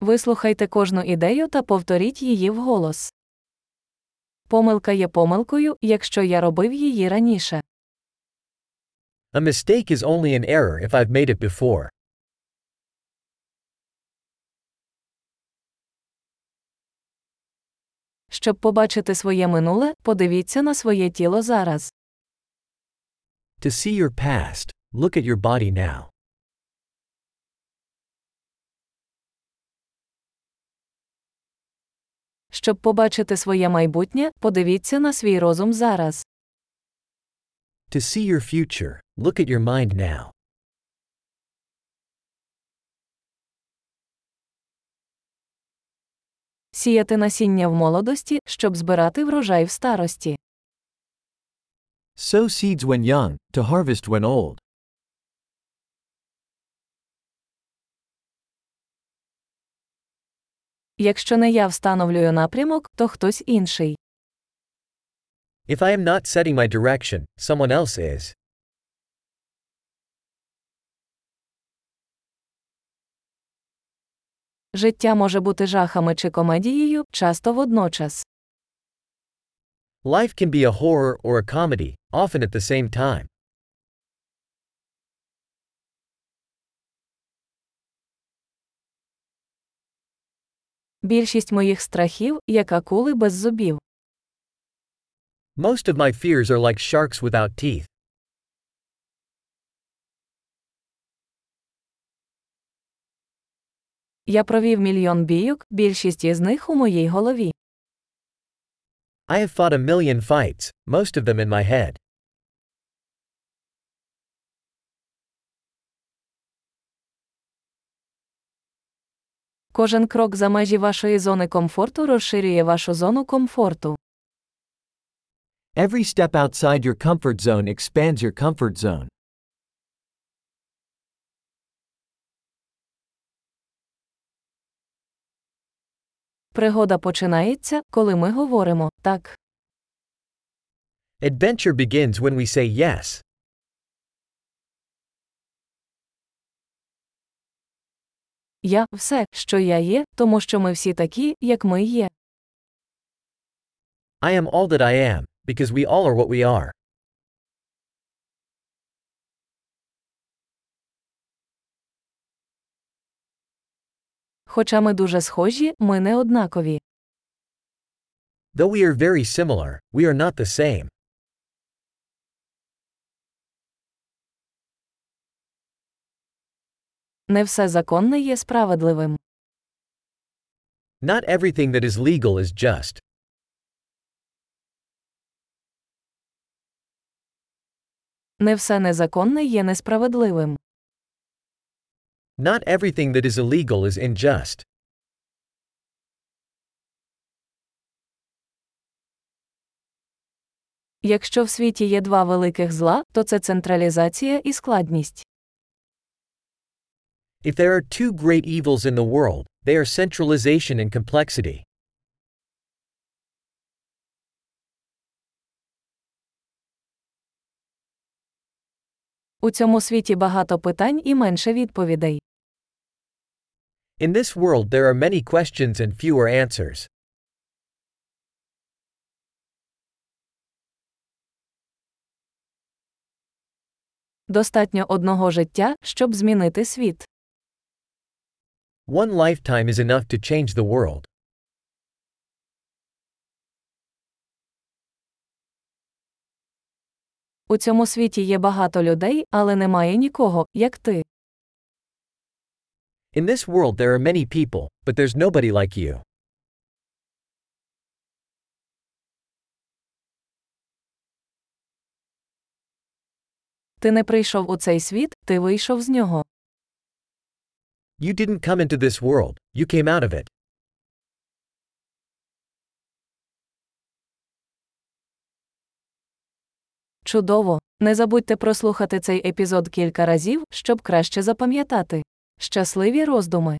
Вислухайте кожну ідею та повторіть її вголос. Помилка є помилкою, якщо я робив її раніше. A mistake is only an error if I've made it before. Щоб побачити своє минуле, подивіться на своє тіло зараз. To see your past, look at your body now. Щоб побачити своє майбутнє, подивіться на свій розум зараз. To see your future, look at your mind now. Сіяти насіння в молодості, щоб збирати врожай в старості. Sow seeds when young, to harvest when old. Якщо не я встановлюю напрямок, то хтось інший. If I am not setting my direction, someone else is. Життя може бути жахами чи комедією, часто водночас. Life can be a horror or a comedy, often at the same time. Більшість моїх страхів як акули без зубів. Most of my fears are like sharks without teeth. Я провів мільйон бійок, більшість із них у моїй голові. I have fought a million fights, most of them in my head. Кожен крок за межі вашої зони комфорту розширює вашу зону комфорту. Every step outside your comfort zone expands your comfort zone. Пригода починається, коли ми говоримо так. Adventure begins when we say yes. Я все, що я є, тому що ми всі такі, як ми є. I am all that I am, because we all are what we are. Хоча ми дуже схожі, ми не однакові. Though we are very similar, we are not the same. Не все законне є справедливим. Not everything that is legal is just. Не все незаконне є несправедливим. Not everything that is illegal is unjust. Якщо в світі є два великих зла, то це централізація і складність. If there are two great evils in the world, they are centralization and complexity. У цьому світі багато питань і менше відповідей. In this world, there are many questions and fewer answers. Достатньо одного життя, щоб змінити світ. One lifetime is enough to change the world. У цьому світі є багато людей, але немає нікого, як ти. In this world, there are many people, but there's nobody like you. Ти не прийшов у цей світ, ти вийшов з нього. You didn't come into this world, you came out of it. Чудово! Не забудьте прослухати цей епізод кілька разів, щоб краще запам'ятати. Щасливі роздуми!